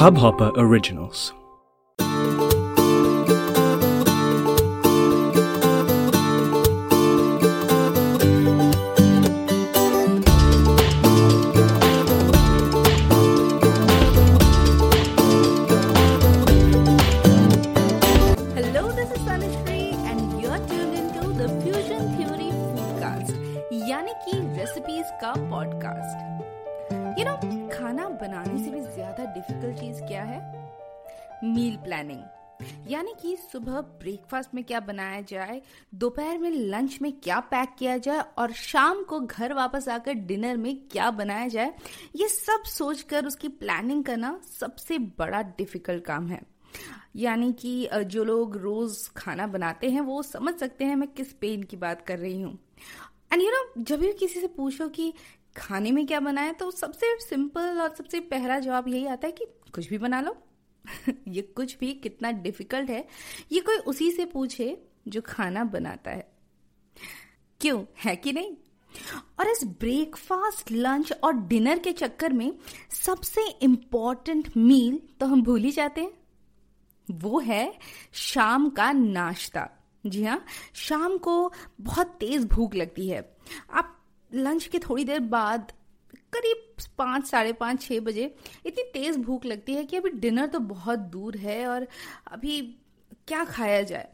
Hubhopper Originals. Breakfast में क्या बनाया जाए, दोपहर में लंच में क्या पैक किया जाए और शाम को घर वापस आकर डिनर में क्या बनाया जाए, ये सब सोचकर उसकी प्लानिंग करना सबसे बड़ा डिफ़िकल्ट काम है। यानी कि जो लोग रोज खाना बनाते हैं, वो समझ सकते हैं मैं किस पेन की बात कर रही हूँ। एंड यू नो जब भी किसी से पूछो कि खाने में क्या बनाए तो सबसे सिंपल और सबसे पहला जवाब यही आता है कि कुछ भी बना लो। ये कुछ भी कितना डिफ़िकल्ट है, ये कोई उसी से पूछे जो खाना बनाता है। क्यों? है कि नहीं? और इस ब्रेकफास्ट लंच और डिनर के चक्कर में सबसे इंपॉर्टेंट मील तो हम भूल ही जाते हैं। वो है शाम का नाश्ता। जी हाँ शाम को बहुत तेज भूख लगती है। आप लंच के थोड़ी देर बाद करीब पाँच, साढ़े पाँच छः बजे इतनी तेज भूख लगती है कि अभी डिनर तो बहुत दूर है और अभी क्या खाया जाए?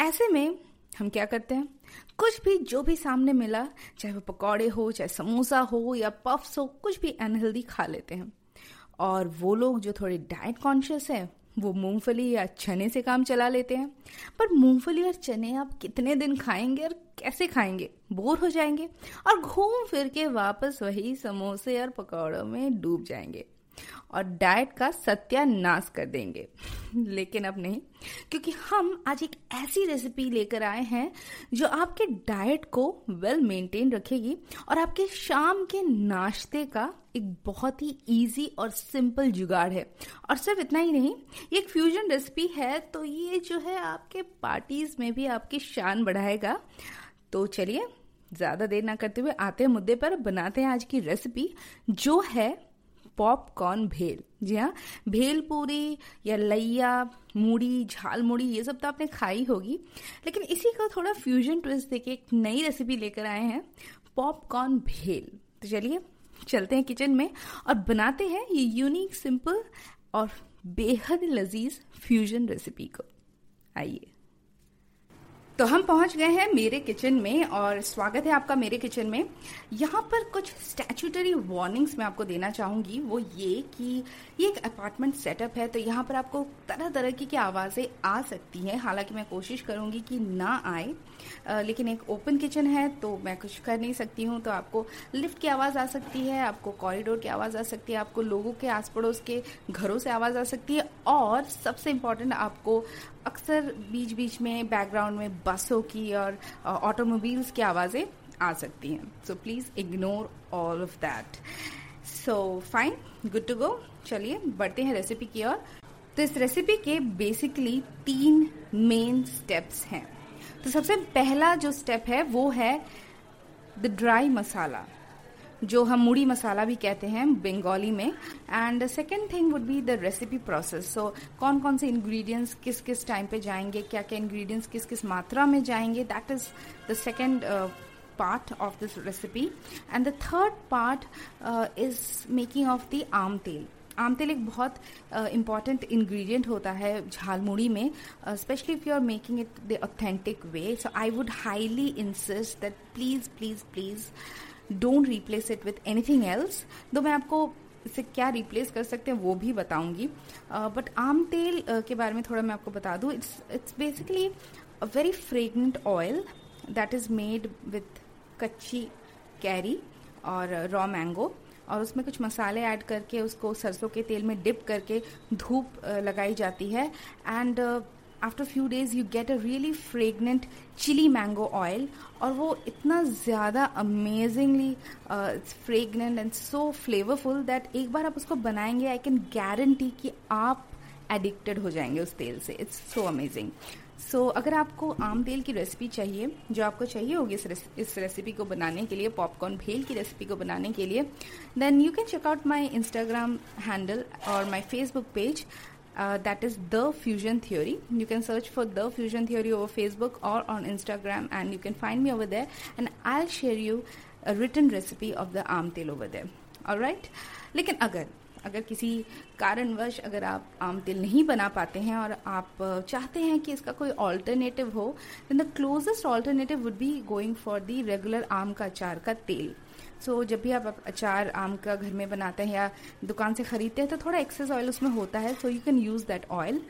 ऐसे में हम क्या करते हैं? कुछ भी जो भी सामने मिला, चाहे वो पकौड़े हो, चाहे समोसा हो या पफ्स हो, कुछ भी अनहेल्दी खा लेते हैं। और वो लोग जो थोड़े डाइट कॉन्शियस है, वो मूंगफली या चने से काम चला लेते हैं। पर मूंगफली और चने आप कितने दिन खाएँगे और कैसे खाएँगे? बोर हो जाएँगे और घूम फिर के वापस वही समोसे और पकौड़ों में डूब जाएँगे और डाइट का सत्यानाश कर देंगे। लेकिन अब नहीं, क्योंकि हम आज एक ऐसी रेसिपी लेकर आए हैं जो आपके डाइट को वेल मेंटेन रखेगी और आपके शाम के नाश्ते का एक बहुत ही इजी और सिंपल जुगाड़ है। और सिर्फ़ इतना ही नहीं, ये एक फ्यूजन रेसिपी है तो ये जो है आपके पार्टीज़ में भी आपकी शान बढ़ाएगा। तो चलिए, ज़्यादा देर ना करते हुए आते हैं मुद्दे पर, बनाते हैं आज की रेसिपी जो है पॉपकॉर्न भेल। जी हाँ भेल पूरी या लैया मूड़ी झाल मूड़ी ये सब तो आपने खाई होगी, लेकिन इसी का थोड़ा फ्यूजन ट्विस्ट देके एक नई रेसिपी लेकर आए हैं पॉपकॉर्न भेल। तो चलिए, चलते हैं किचन में और बनाते हैं ये यूनिक सिंपल और बेहद लजीज फ्यूजन रेसिपी को। आइए। तो हम पहुँच गए हैं मेरे किचन में और स्वागत है आपका मेरे किचन में। यहाँ पर कुछ स्टैचूटरी वार्निंग्स मैं आपको देना चाहूँगी। वो ये कि ये एक अपार्टमेंट सेटअप है तो यहाँ पर आपको तरह तरह की, आवाज़ें आ सकती हैं। हालाँकि मैं कोशिश करूँगी कि ना आए। लेकिन एक ओपन किचन है तो मैं कुछ कर नहीं सकती हूँ तो आपको लिफ्ट की आवाज़ आ सकती है, आपको कॉरिडोर की आवाज़ आ सकती है, आपको लोगों के आस पड़ोस के घरों से आवाज़ आ सकती है, और सबसे इम्पोर्टेंट आपको अक्सर बीच बीच में बैकग्राउंड में बसों की और ऑटोमोबाइल्स की आवाज़ें आ सकती हैं। So please ignore all of that so fine good to go चलिए, बढ़ते हैं रेसिपी की ओर। तो इस रेसिपी के बेसिकली तीन मेन स्टेप्स हैं। तो सबसे पहला जो स्टेप है वो है द ड्राई मसाला जो हम मुड़ी मसाला भी कहते हैं बंगाली में। And second thing would be the recipe process so कौन कौन से इंग्रेडिएंट्स किस किस टाइम पे जाएँगे क्या क्या इंग्रेडिएंट्स किस किस मात्रा में जाएँगे? That is the second of this recipe. And the third part uh, is making of the आम तेल. आम तेल एक बहुत इंपॉर्टेंट इंग्रेडिएंट होता है झालमुड़ी में specially if you are making it the authentic way so I would highly insist that please please please don't replace it with anything else though मैं आपको इसे क्या रिप्लेस कर सकते हैं वो भी बताऊँगी। बट आम तेल के बारे में थोड़ा मैं आपको बता दूँ it's it's basically a very fragrant oil that is made with कच्ची कैरी और रॉ मैंगो और उसमें कुछ मसाले ऐड करके उसको सरसों के तेल में डिप करके धूप लगाई जाती है। And after few days you get a really fragrant chilli mango oil और वो इतना ज़्यादा amazingly fragrant and so flavourful that एक बार आप उसको बनाएँगे आई कैन गारंटी कि आप एडिक्टेड हो जाएँगे उस तेल से। It's so amazing so so, अगर आपको आम तेल की रेसिपी चाहिए जो आपको चाहिए होगी इस, इस रेसिपी को बनाने के लिए पॉपकॉर्न भेल की रेसिपी को बनाने के लिए then you can check out my Instagram handle और my Facebook page uh, is the fusion theory you can search for the fusion theory over facebook or on instagram and you can find me over there and i'll share you a written recipe of the आम तेल over there all right लेकिन अगर अगर किसी कारणवश अगर आप आम तेल नहीं बना पाते हैं और आप चाहते हैं कि इसका कोई ऑल्टरनेटिव हो then the closest alternative would be going for the regular आम का अचार का तेल। सो so, जब भी आप अचार आम का घर में बनाते हैं या दुकान से खरीदते हैं तो थोड़ा एक्सेस ऑयल उसमें होता है so you can use that oil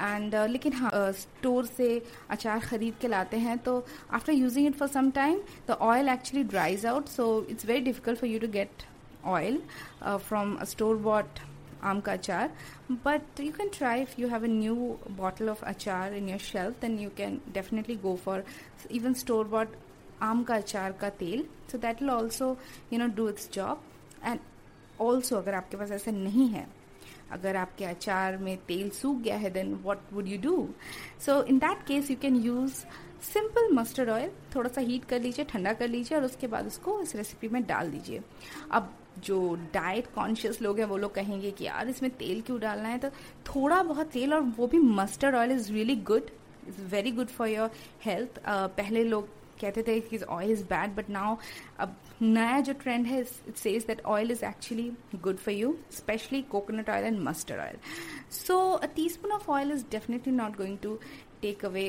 and लेकिन हाँ स्टोर uh, से अचार खरीद के लाते हैं तो after using it for some time the oil actually dries out so it's very difficult for you to get oil from a store bought आम का अचार but you can try if you have a new bottle of achar in your shelf then you can definitely go for even store bought आम का अचार का तेल so that will also you know do its job and also अगर आपके पास ऐसा नहीं है, अगर आपके अचार में तेल सूख गया है then what would you do so in that case you can use simple mustard oil थोड़ा सा हीट कर लीजिए, ठंडा कर लीजिए और उसके बाद उसको इस रेसिपी में डाल दीजिए। अब जो डाइट कॉन्शियस लोग हैं, वो लोग कहेंगे कि यार इसमें तेल क्यों डालना है? तो थोड़ा बहुत तेल और वो भी mustard oil is really good is very good for your health पहले लोग कहते थे कि oil is bad but now अब नया जो ट्रेंड है it says that oil is actually good for you specially coconut oil and mustard oil so a teaspoon of oil is definitely not going to take away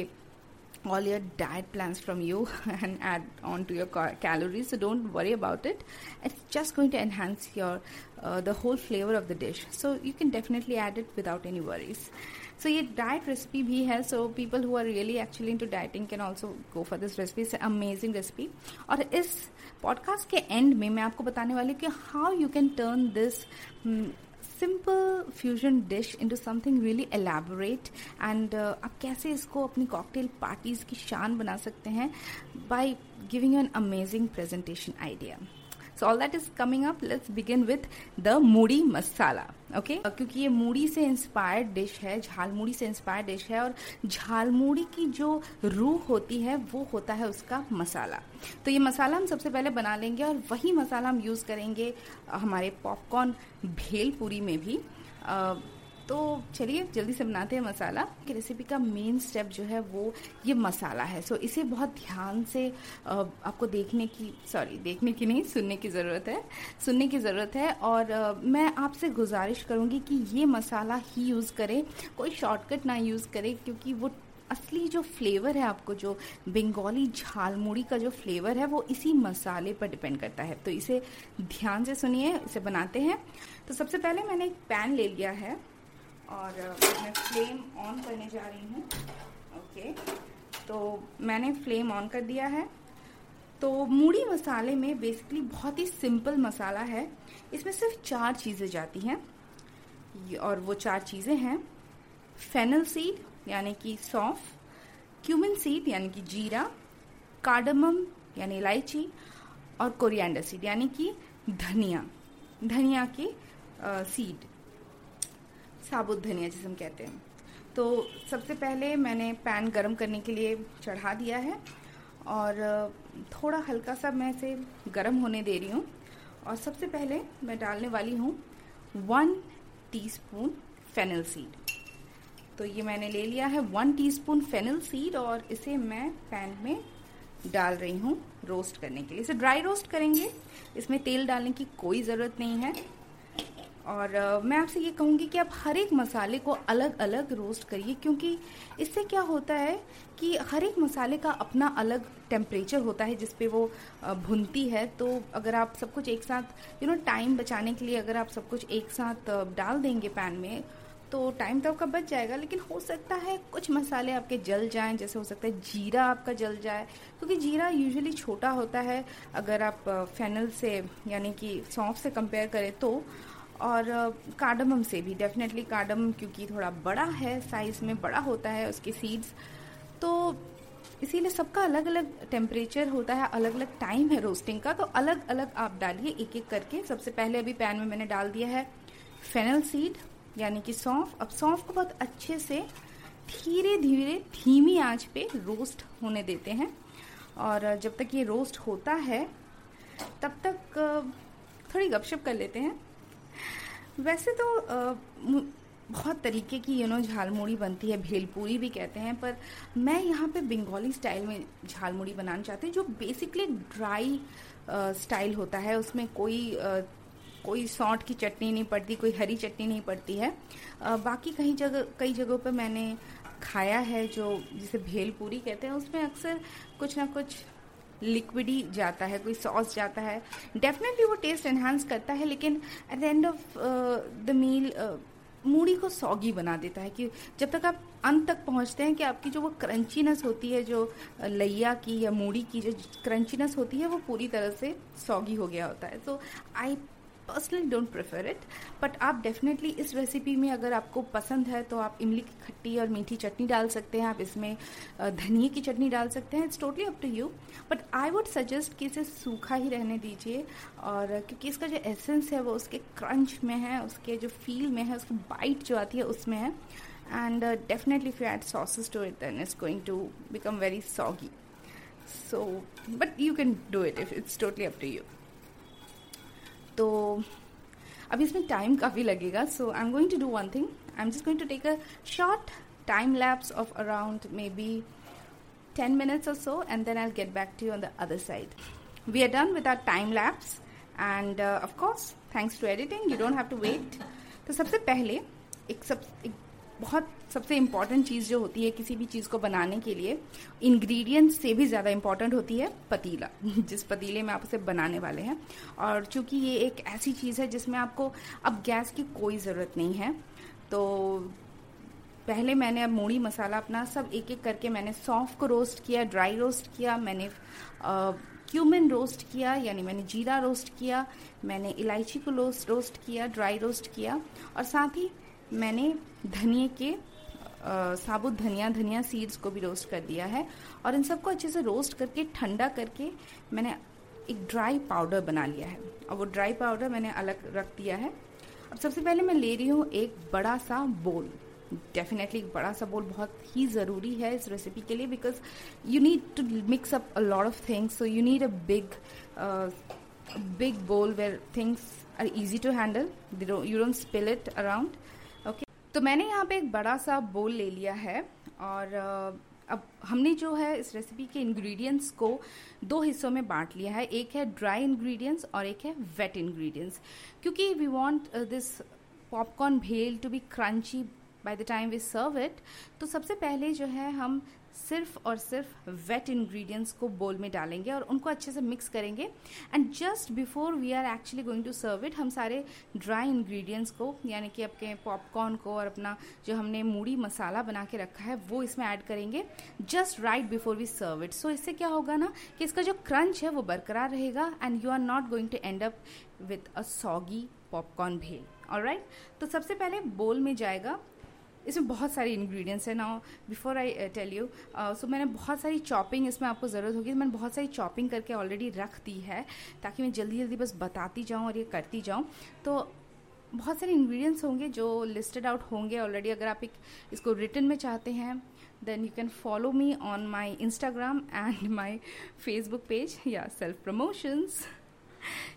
all your diet plans from you and add on to your calories so don't worry about it it's just going to enhance your uh, the whole flavor of the dish so you can definitely add it without any worries so so, ये diet recipe भी है so people who are really actually into dieting can also go for this recipe it's amazing recipe और इस podcast के and में मैं आपको बताने वाली हूँ कि how you can turn this simple fusion dish into something really elaborate and आप कैसे इसको अपनी कॉकटेल पार्टीज़ की शान बना सकते हैं by giving an amazing presentation idea so all that is coming up let's begin with the muri masala okay okay? क्योंकि ये मूड़ी से इंस्पायर्ड डिश है झालमुड़ी से इंस्पायर्ड डिश है और झालमुड़ी की जो रूह होती है, वो होता है उसका मसाला। तो ये मसाला हम सबसे पहले बना लेंगे और वही मसाला हम यूज़ करेंगे, हमारे पॉपकॉर्न भेलपुरी में भी। तो चलिए, जल्दी से बनाते हैं मसाला। कि रेसिपी का मेन स्टेप जो है वो ये मसाला है। सो इसे बहुत ध्यान से आपको देखने की सॉरी देखने की नहीं, सुनने की ज़रूरत है। सुनने की ज़रूरत है और मैं आपसे गुजारिश करूँगी कि ये मसाला ही यूज़ करें। कोई शॉर्टकट ना यूज़ करें, क्योंकि वो असली जो फ्लेवर है आपको, जो बंगाली झालमुड़ी का जो फ्लेवर है, वो इसी मसाले पर डिपेंड करता है। तो इसे ध्यान से सुनिए, इसे बनाते हैं। तो सबसे पहले मैंने एक पैन ले लिया है। और मैं फ्लेम ऑन करने जा रही हूँ। ओके तो मैंने फ्लेम ऑन कर दिया है। तो मूड़ी मसाले में बेसिकली बहुत ही सिंपल मसाला है। इसमें सिर्फ़ चार चीज़ें जाती हैं। और वो चार चीज़ें हैं। फेनल सीड यानी कि सौंफ। क्यूमिन सीड यानी कि जीरा। कार्डमम यानी इलायची। और कोरिएंडर सीड यानी कि धनिया। धनिया की सीड साबुत धनिया जिसे हम कहते हैं। तो सबसे पहले मैंने पैन गरम करने के लिए चढ़ा दिया है और थोड़ा हल्का सा मैं इसे गरम होने दे रही हूँ। और सबसे पहले मैं डालने वाली हूँ वन टीस्पून फेनल सीड तो ये मैंने ले लिया है वन टीस्पून फेनल सीड और इसे मैं पैन में डाल रही हूँ रोस्ट करने के लिए। इसे ड्राई रोस्ट करेंगे। इसमें तेल डालने की कोई ज़रूरत नहीं है। और मैं आपसे ये कहूँगी कि आप हर एक मसाले को अलग अलग रोस्ट करिए, क्योंकि इससे क्या होता है कि हर एक मसाले का अपना अलग टेम्परेचर होता है जिस पे वो भुनती है। तो अगर आप सब कुछ एक साथ यू नो टाइम बचाने के लिए अगर आप सब कुछ एक साथ डाल देंगे पैन में तो टाइम तो आपका बच जाएगा। लेकिन हो सकता है कुछ मसाले आपके जल जाएँ, जैसे हो सकता है जीरा आपका जल जाए, क्योंकि जीरा यूजुअली छोटा होता है। अगर आप फेनल से, यानी कि सौंफ से कंपेयर करें तो और कार्डमम से भी डेफिनेटली कार्डम क्योंकि थोड़ा बड़ा है साइज़ में बड़ा होता है उसके सीड्स तो इसीलिए सबका अलग अलग टेम्परेचर होता है अलग अलग टाइम है रोस्टिंग का तो अलग अलग आप डालिए एक एक करके। सबसे पहले अभी पैन में मैंने डाल दिया है फेनल सीड यानी कि सौंफ। अब सौंफ को बहुत अच्छे से धीरे धीरे धीमी आँच पे रोस्ट होने देते हैं। और, जब तक ये रोस्ट होता है, तब तक थोड़ी गपशप कर लेते हैं। वैसे तो बहुत तरीके की यू नो झालमुड़ी बनती है भेलपूरी भी कहते हैं पर मैं यहाँ पे बंगाली स्टाइल में झालमुड़ी बनाना चाहती हूँ जो बेसिकली ड्राई स्टाइल होता है उसमें कोई uh, कोई सौंठ की चटनी नहीं पड़ती कोई हरी चटनी नहीं पड़ती है। uh, बाकी कहीं जगह कई जगहों पे मैंने खाया है जो जिसे भेलपूरी कहते हैं उसमें अक्सर कुछ ना कुछ लिक्विड जाता है, कोई सॉस जाता है। डेफिनेटली वो टेस्ट एनहांस करता है, लेकिन at the end of the meal muri को सौगी बना देता है कि जब तक आप अंत तक पहुँचते हैं कि आपकी जो वो क्रंचीनेस होती है, जो लैया की या मूढ़ी की जो क्रंचीनेस होती है, वो पूरी तरह से सौगी हो गया होता है। तो I personally don't prefer it but आप डेफिनेटली इस रेसिपी में अगर आपको पसंद है तो आप इमली की खट्टी और मीठी चटनी डाल सकते हैं। आप इसमें धनिए की चटनी डाल सकते हैं। It's totally up to you but I would suggest कि इसे सूखा ही रहने दीजिए, और क्योंकि इसका जो एसेंस है, वो उसके क्रंच में है, उसके जो फील में है, उसकी बाइट जो आती है, उसमें है। Definitely if you add sauces to it, then it's going to become very soggy. So, but you can do it if it's totally up to you. तो अभी इसमें टाइम काफ़ी लगेगा so I am going to do one thing I am just going to take a short time lapse of around maybe ten minutes or so and then I get back to you on the other side we are done with our time lapse and of course thanks to editing you don't have to wait तो सबसे पहले, एक सब, एक बहुत सबसे important चीज़ जो होती है किसी भी चीज़ को बनाने के लिए इंग्रेडिएंट्स से भी ज़्यादा इंपॉर्टेंट होती है पतीला, जिस पतीले में आप उसे बनाने वाले हैं। और चूँकि ये एक ऐसी चीज़ है जिसमें आपको अब गैस की कोई ज़रूरत नहीं है तो पहले मैंने अब मूड़ी मसाला अपना सब एक एक करके मैंने सौंफ को रोस्ट किया ड्राई रोस्ट किया, मैंने क्यूमिन रोस्ट किया, यानी मैंने जीरा रोस्ट किया, मैंने इलायची को रोस्ट रोस्ट किया ड्राई रोस्ट किया, और साथ ही मैंने धनिए के आ, साबुत धनिया धनिया सीड्स को भी रोस्ट कर दिया है और इन सबको अच्छे से रोस्ट करके ठंडा करके मैंने एक ड्राई पाउडर बना लिया है। और वो ड्राई पाउडर मैंने अलग रख दिया है। अब सबसे पहले मैं ले रही हूँ एक बड़ा सा बोल डेफिनेटली एक बड़ा सा बोल बहुत ही ज़रूरी है इस रेसिपी के लिए because you need to mix up a lot of things so you need a big big bowl where things are easy to handle you don't spill it around तो मैंने यहाँ पे एक बड़ा सा बोल ले लिया है और अब हमने जो है इस रेसिपी के इंग्रेडिएंट्स को दो हिस्सों में बांट लिया है। एक है ड्राई इंग्रेडिएंट्स और एक है वेट इंग्रेडिएंट्स क्योंकि we want this popcorn bhel to be crunchy by the time we serve it तो सबसे पहले जो है हम सिर्फ़ और सिर्फ़ वेट इंग्रेडिएंट्स को बोल में डालेंगे और उनको अच्छे से मिक्स करेंगे। And just before we are actually going to serve it हम सारे ड्राई इंग्रेडिएंट्स को, यानी कि आपके पॉपकॉर्न को और अपना जो हमने मूड़ी मसाला बना के रखा है, वो इसमें ऐड करेंगे। Just right before we serve it so इससे क्या होगा ना कि इसका जो क्रंच है वो बरकरार रहेगा and you are not going to end up with a soggy popcorn bhel और राइट तो सबसे पहले बोल में जाएगा। इसमें बहुत सारी इंग्रेडिएंट्स हैं. Now before I tell you so मैंने बहुत सारी चॉपिंग इसमें आपको ज़रूरत होगी. मैंने बहुत सारी चॉपिंग करके ऑलरेडी रख दी है, ताकि मैं जल्दी जल्दी बस बताती जाऊँ और ये करती जाऊँ. तो बहुत सारे इंग्रेडिएंट्स होंगे जो लिस्टेड आउट होंगे ऑलरेडी अगर आप एक, इसको रिटर्न में चाहते हैं then you can follow me on my Instagram and my Facebook page या सेल्फ प्रमोशंस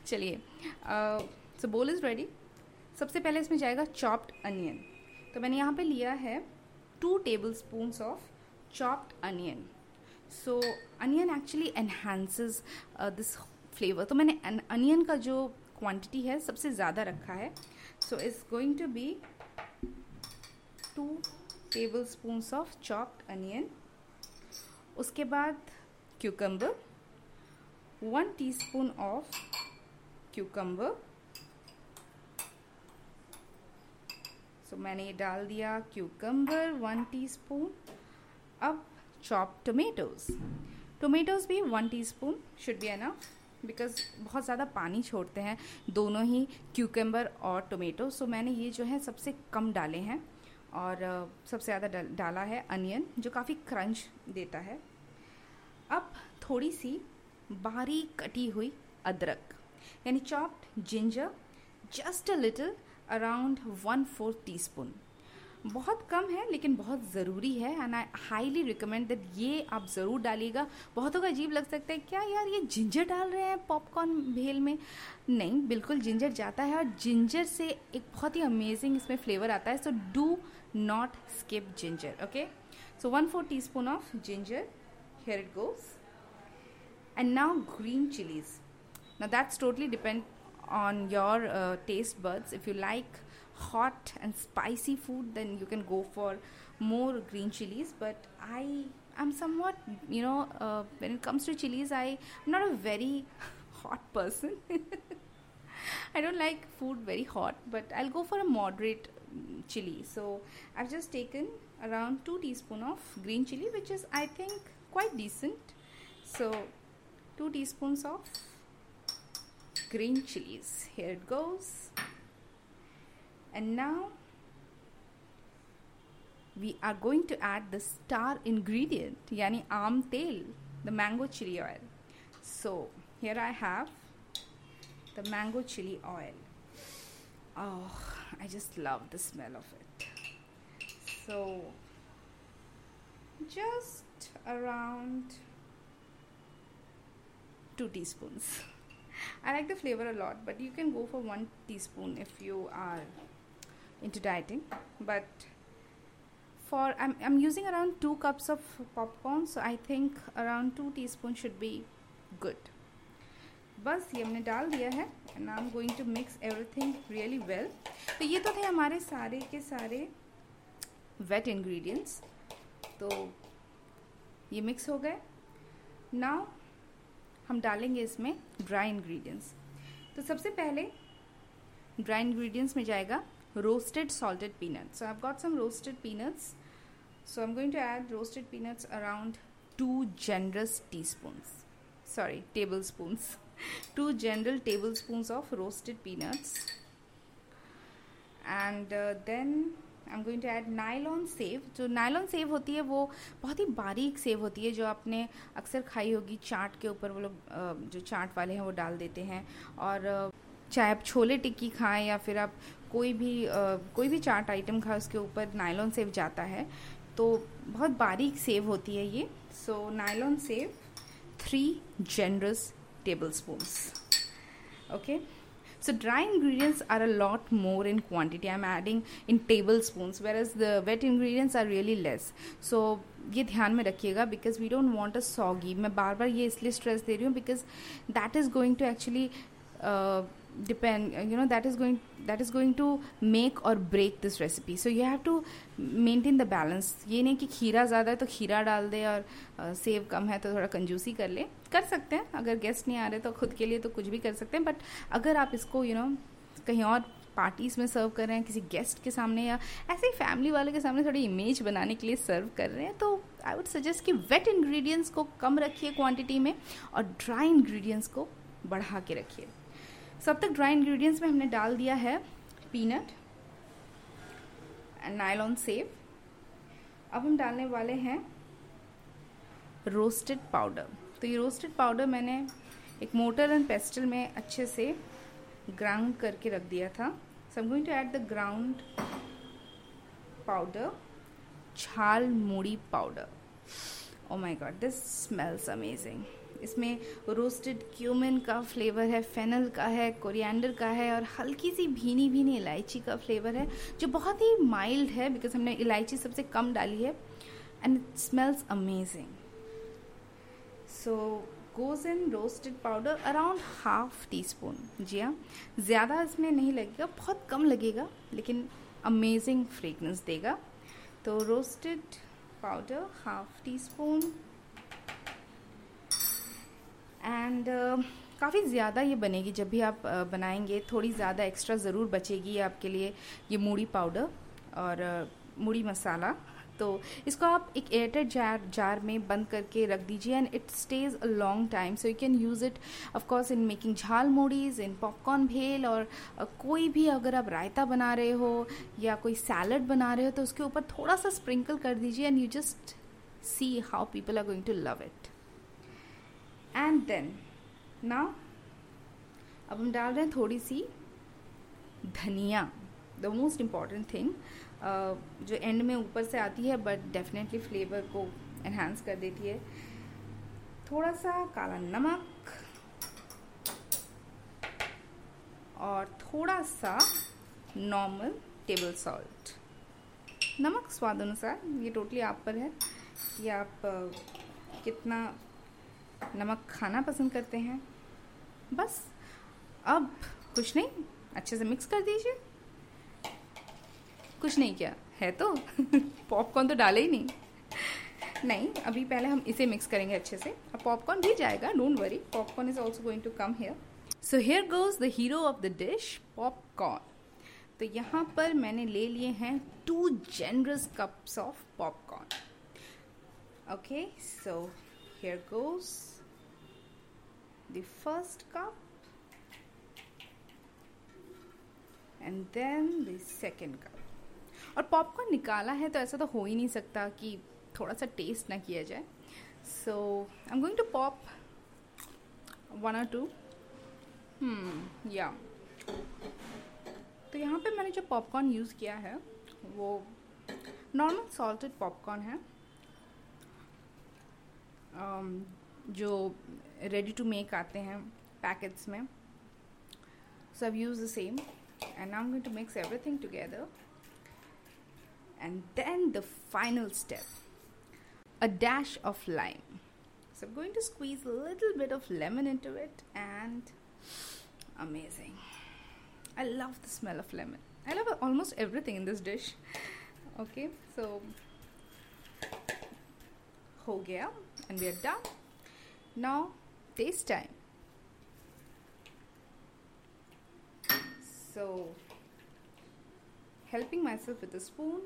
चलिए सो बोल इज़ रेडी सबसे पहले इसमें जाएगा चॉप्ड अनियन तो मैंने यहाँ पे लिया है two tablespoon of chopped onion so onion actually enhances this flavour तो मैंने अनियन का जो क्वांटिटी है, सबसे ज़्यादा रखा है। So it's going to be two tablespoon of chopped onion उसके बाद cucumber one teaspoon of cucumber so मैंने ये डाल दिया क्यूकम्बर वन टीस्पून अब चॉप टोमेटोज टोमेटोज भी one teaspoon should be enough because बहुत ज़्यादा पानी छोड़ते हैं दोनों ही क्यूकम्बर और टोमेटो सो मैंने ये जो है सबसे कम डाले हैं और सबसे ज़्यादा डाला है अनियन जो काफ़ी क्रंच देता है. अब थोड़ी सी बारीक कटी हुई अदरक, यानी chopped ginger just a little around one fourth teaspoon बहुत कम है, लेकिन बहुत ज़रूरी है and I highly recommend that ये आप ज़रूर डालिएगा। बहुतों का अजीब लग सकता है, क्या यार ये जिंजर डाल रहे हैं पॉपकॉर्न भेल में? नहीं, बिल्कुल जिंजर जाता है, और जिंजर से एक बहुत ही अमेजिंग इसमें फ्लेवर आता है so do not skip ginger okay so one four teaspoon of ginger here it and now green chillies now that's totally depend on your uh, taste buds. If you like hot and spicy food then you can go for more green chilies. But i am somewhat you know uh, when it comes to chilies i am not a very hot person. I don't like food very hot but i'll go for a moderate mm, chili. So i've just taken around 2 teaspoon of green chili which is i think quite decent. So 2 teaspoons of green chilies. Here it goes. And now we are going to add the star ingredient yani arm tail, the mango chili oil. So here i have the mango chili oil. Oh i just love the smell of it. So just around 2 teaspoons i like the flavor a lot but you can go for 1 teaspoon if you are into dieting but for I'm, I'm using around 2 cups of popcorn so I think around 2 teaspoons should be good बस ये हमने डाल दिया है and I am going to mix everything really well तो ये तो थे हमारे सारे के सारे वेट इंग्रेडिएंट्स तो ये मिक्स हो गए नाउ हम डालेंगे इसमें ड्राई इंग्रेडिएंट्स तो सबसे पहले ड्राई इंग्रेडिएंट्स में जाएगा roasted salted peanuts I got some roasted peanuts so I am going to add roasted peanuts around two generous teaspoons sorry tablespoons two general tablespoons of roasted peanuts and then I am going to add nylon sev जो nylon sev होती है, वो बहुत ही बारीक save होती है, जो आपने अक्सर खाई होगी चाट के ऊपर, वो लोग जो चाट वाले हैं, वो डाल देते हैं। और चाहे आप छोले टिक्की खाएँ या फिर आप कोई भी कोई भी चाट आइटम खाएँ, उसके ऊपर नायलॉन सेव जाता है। तो बहुत बारीक सेव होती है ये। So nylon sev three generous tablespoons okay so dry ingredients are a lot more in quantity i'm adding in tablespoons whereas the wet ingredients are really less so ये ध्यान में रखिएगा because we don't want a soggy मैं बार बार ये इसलिए stress दे रही हूँ because that is going to actually depend you know that is going that is going to make or break this recipe. So you have to maintain the balance. ये नहीं कि खीरा ज़्यादा है तो खीरा डाल दे और सेव कम है तो थोड़ा कंजूसी कर ले। कर सकते हैं। अगर गेस्ट नहीं आ रहे तो खुद के लिए तो कुछ भी कर सकते हैं। बट अगर आप इसको यू you नो know, कहीं और पार्टीज़ में सर्व कर रहे हैं किसी गेस्ट के सामने या ऐसे ही फैमिली वाले के सामने थोड़ी इमेज बनाने के लिए सर्व कर रहे हैं तो आई वुड सजेस्ट कि वेट इंग्रेडिएंट्स को कम रखिए क्वांटिटी में और ड्राई इंग्रेडिएंट्स को बढ़ा के रखिए। सब तक ड्राई इंग्रेडिएंट्स में हमने डाल दिया है पीनट एंड नायलॉन सेव अब हम डालने वाले हैं रोस्टेड पाउडर तो ये रोस्टेड पाउडर मैंने एक मोटर एंड पेस्टल में अच्छे से ग्राउंड करके रख दिया था। So am going to add the ground powder jhal muri powder oh my God this smells amazing इसमें रोस्टेड क्यूमिन का फ्लेवर है फेनल का है कोरिएंडर का है और हल्की सी भीनी भीनी इलायची का फ्लेवर है, जो बहुत ही माइल्ड है बिकॉज़ हमने इलायची सबसे कम डाली है and it smells amazing so goes in roasted powder around half teaspoon जी हाँ ज़्यादा इसमें नहीं लगेगा, बहुत कम लगेगा, लेकिन अमेजिंग फ्रेगनेंस देगा. तो roasted powder half teaspoon and uh, काफ़ी ज़्यादा ये बनेगी जब भी आप बनाएँगे। थोड़ी ज़्यादा एक्स्ट्रा ज़रूर बचेगी आपके लिए ये मूड़ी पाउडर और मूड़ी मसाला। तो इसको आप एक एयरटेड जार जार में बंद करके रख दीजिए and it stays a long time so you can use it of course in making jhal muris in popcorn bhel और कोई भी अगर आप रायता बना रहे हो या कोई सैलड बना रहे हो तो उसके ऊपर थोड़ा सा स्प्रिंकल कर दीजिए and you just see how people are going to love it and then now अब हम डाल रहे हैं थोड़ी सी धनिया द मोस्ट इंपॉर्टेंट थिंग जो एंड में ऊपर से आती है बट डेफिनेटली फ्लेवर को एनहांस कर देती है। थोड़ा सा काला नमक और थोड़ा सा नॉर्मल टेबल सॉल्ट नमक स्वाद अनुसार, ये टोटली आप पर है कि आप कितना नमक खाना पसंद करते हैं। बस, अब कुछ नहीं, अच्छे से मिक्स कर दीजिए। कुछ नहीं किया, है तो? पॉपकॉर्न तो डाले ही नहीं। नहीं, अभी पहले हम इसे मिक्स करेंगे अच्छे से। अब पॉपकॉर्न भी जाएगा don't worry popcorn is also going to come here so here goes the hero of the dish popcorn तो यहाँ पर मैंने ले लिए हैं two generous cups of popcorn okay so here goes the first cup and then the second cup और popcorn निकाला है तो ऐसा तो हो ही नहीं सकता कि थोड़ा सा टेस्ट ना किया जाए। So I am going to pop one or two या तो यहाँ पे मैंने जो पॉपकॉर्न यूज़ किया है वो नॉर्मल सॉल्टेड पॉपकॉर्न है। Um, जो रेडी टू मेक आते हैं पैकेट्स में so I use the same and I am going to mix everything together and then the final step a dash of lime so i'm going to squeeze a little bit of lemon into it and amazing I love the smell of lemon. I love almost everything in this dish. Okay, so ho gaya and we are done. Now taste time. So helping myself with a spoon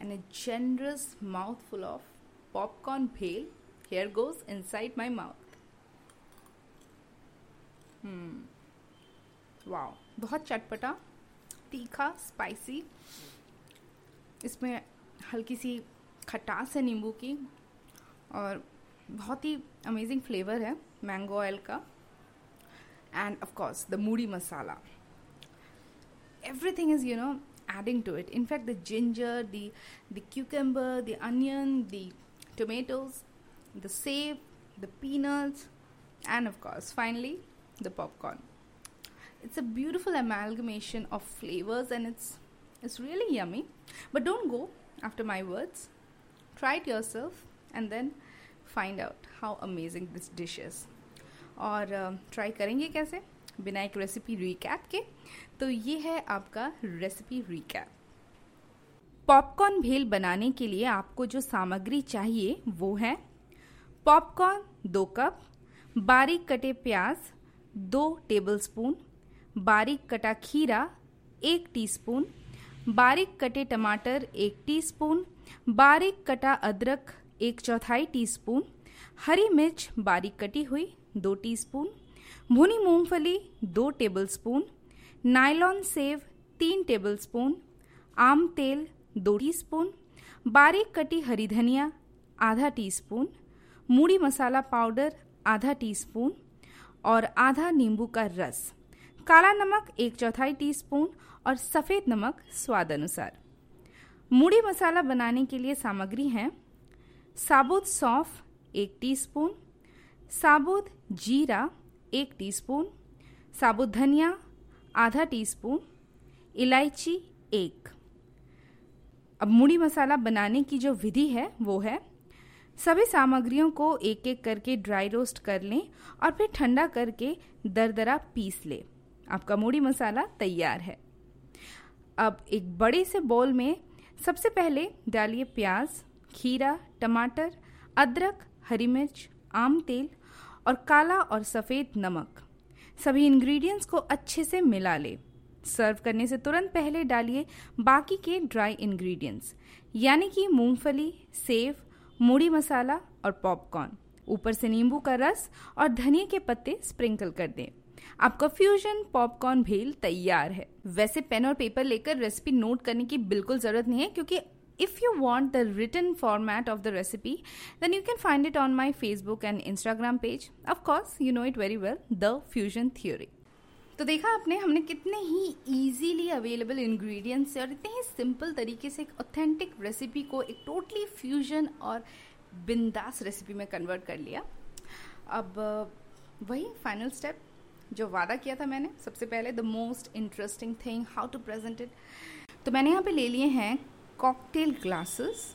and a generous mouthful of popcorn bhel here goes inside my mouth. Hmm. Wow. बहुत चटपटा तीखा spicy इसमें हल्की सी खटास है नींबू की और बहुत ही अमेजिंग फ्लेवर है मैंगो ऑयल का and of course the moody masala everything is you know adding to it in fact the ginger the the cucumber the onion the tomatoes the save the peanuts and of course finally the popcorn it's a beautiful amalgamation of flavors and it's it's really yummy but don't go after my words try it yourself and then find out how amazing this dish is. और try uh, करेंगे कैसे? बिना एक recipe recap के। तो ये है आपका रेसिपी रिकैप पॉपकॉर्न भेल बनाने के लिए आपको जो सामग्री चाहिए वो है पॉपकॉर्न दो कप बारीक कटे प्याज दो टेबलस्पून बारीक कटा खीरा एक टीस्पून बारीक कटे टमाटर एक टीस्पून बारीक कटा अदरक एक चौथाई टीस्पून, हरी मिर्च बारीक कटी हुई दो टीस्पून, भुनी मूंगफली दो टेबलस्पून, नायलॉन सेव तीन टेबलस्पून, आम तेल दो टीस्पून, बारीक कटी हरी धनिया आधा टीस्पून मूड़ी मसाला पाउडर आधा टीस्पून और आधा नींबू का रस, काला नमक एक चौथाई टीस्पून और सफ़ेद नमक स्वाद अनुसार। मूड़ी मसाला बनाने के लिए सामग्री हैं साबुत सौंफ एक टीस्पून, साबुत जीरा एक टीस्पून, साबुत धनिया आधा टीस्पून, इलायची एक। अब मूड़ी मसाला बनाने की जो विधि है, वो है, सभी सामग्रियों को एक एक करके ड्राई रोस्ट कर लें और फिर ठंडा करके दरदरा पीस लें। आपका मूड़ी मसाला तैयार है। अब एक बड़े से बोल में सबसे पहले डालिए प्याज खीरा, टमाटर, अदरक, हरी मिर्च, आम तेल और काला और सफ़ेद नमक। सभी इंग्रेडिएंट्स को अच्छे से मिला ले। सर्व करने से तुरंत पहले डालिए बाकी के ड्राई इंग्रेडिएंट्स यानी कि मूंगफली, सेव मूड़ी मसाला और पॉपकॉर्न ऊपर से नींबू का रस और धनिया के पत्ते स्प्रिंकल कर दें। आपका फ्यूजन पॉपकॉर्न भेल तैयार है। वैसे पेन और पेपर लेकर रेसिपी नोट करने की बिल्कुल ज़रूरत नहीं है, क्योंकि if you want the written format of the recipe, then you can find it on my facebook and instagram page. Of course, you know it very well, the fusion theory. तो देखा आपने, हमने कितने ही इजीली अवेलेबल इंग्रेडिएंट्स से और इतने ही simple तरीके से एक ऑथेंटिक रेसिपी को एक टोटली फ्यूजन और बिंदास रेसिपी में कन्वर्ट कर लिया। अब वही फाइनल स्टेप जो वादा किया था मैंने। सबसे पहले the most interesting thing how to present it तो मैंने यहाँ पे ले लिए हैं कॉकटेल ग्लासेस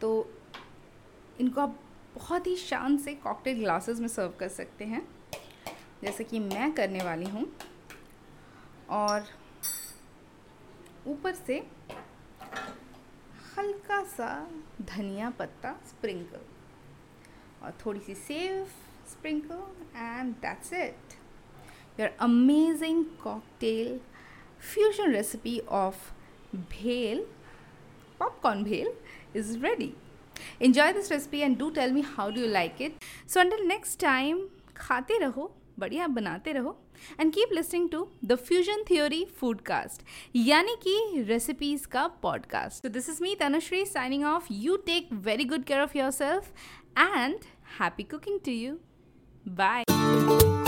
तो इनको आप बहुत ही शान से कॉकटेल ग्लासेस में सर्व कर सकते हैं। जैसे कि मैं करने वाली हूँ। और ऊपर से हल्का सा धनिया पत्ता स्प्रिंकल और थोड़ी सी sev sprinkle and that's it your amazing cocktail fusion recipe of bhel popcorn bhel is ready enjoy this recipe and do tell me how do you like it. So, until next time खाते रहो बढ़िया बनाते रहो and keep listening to the fusion theory food cast यानी कि recipes का podcast तो this is me Tanushree signing off you take very good care of your self and happy cooking to you bye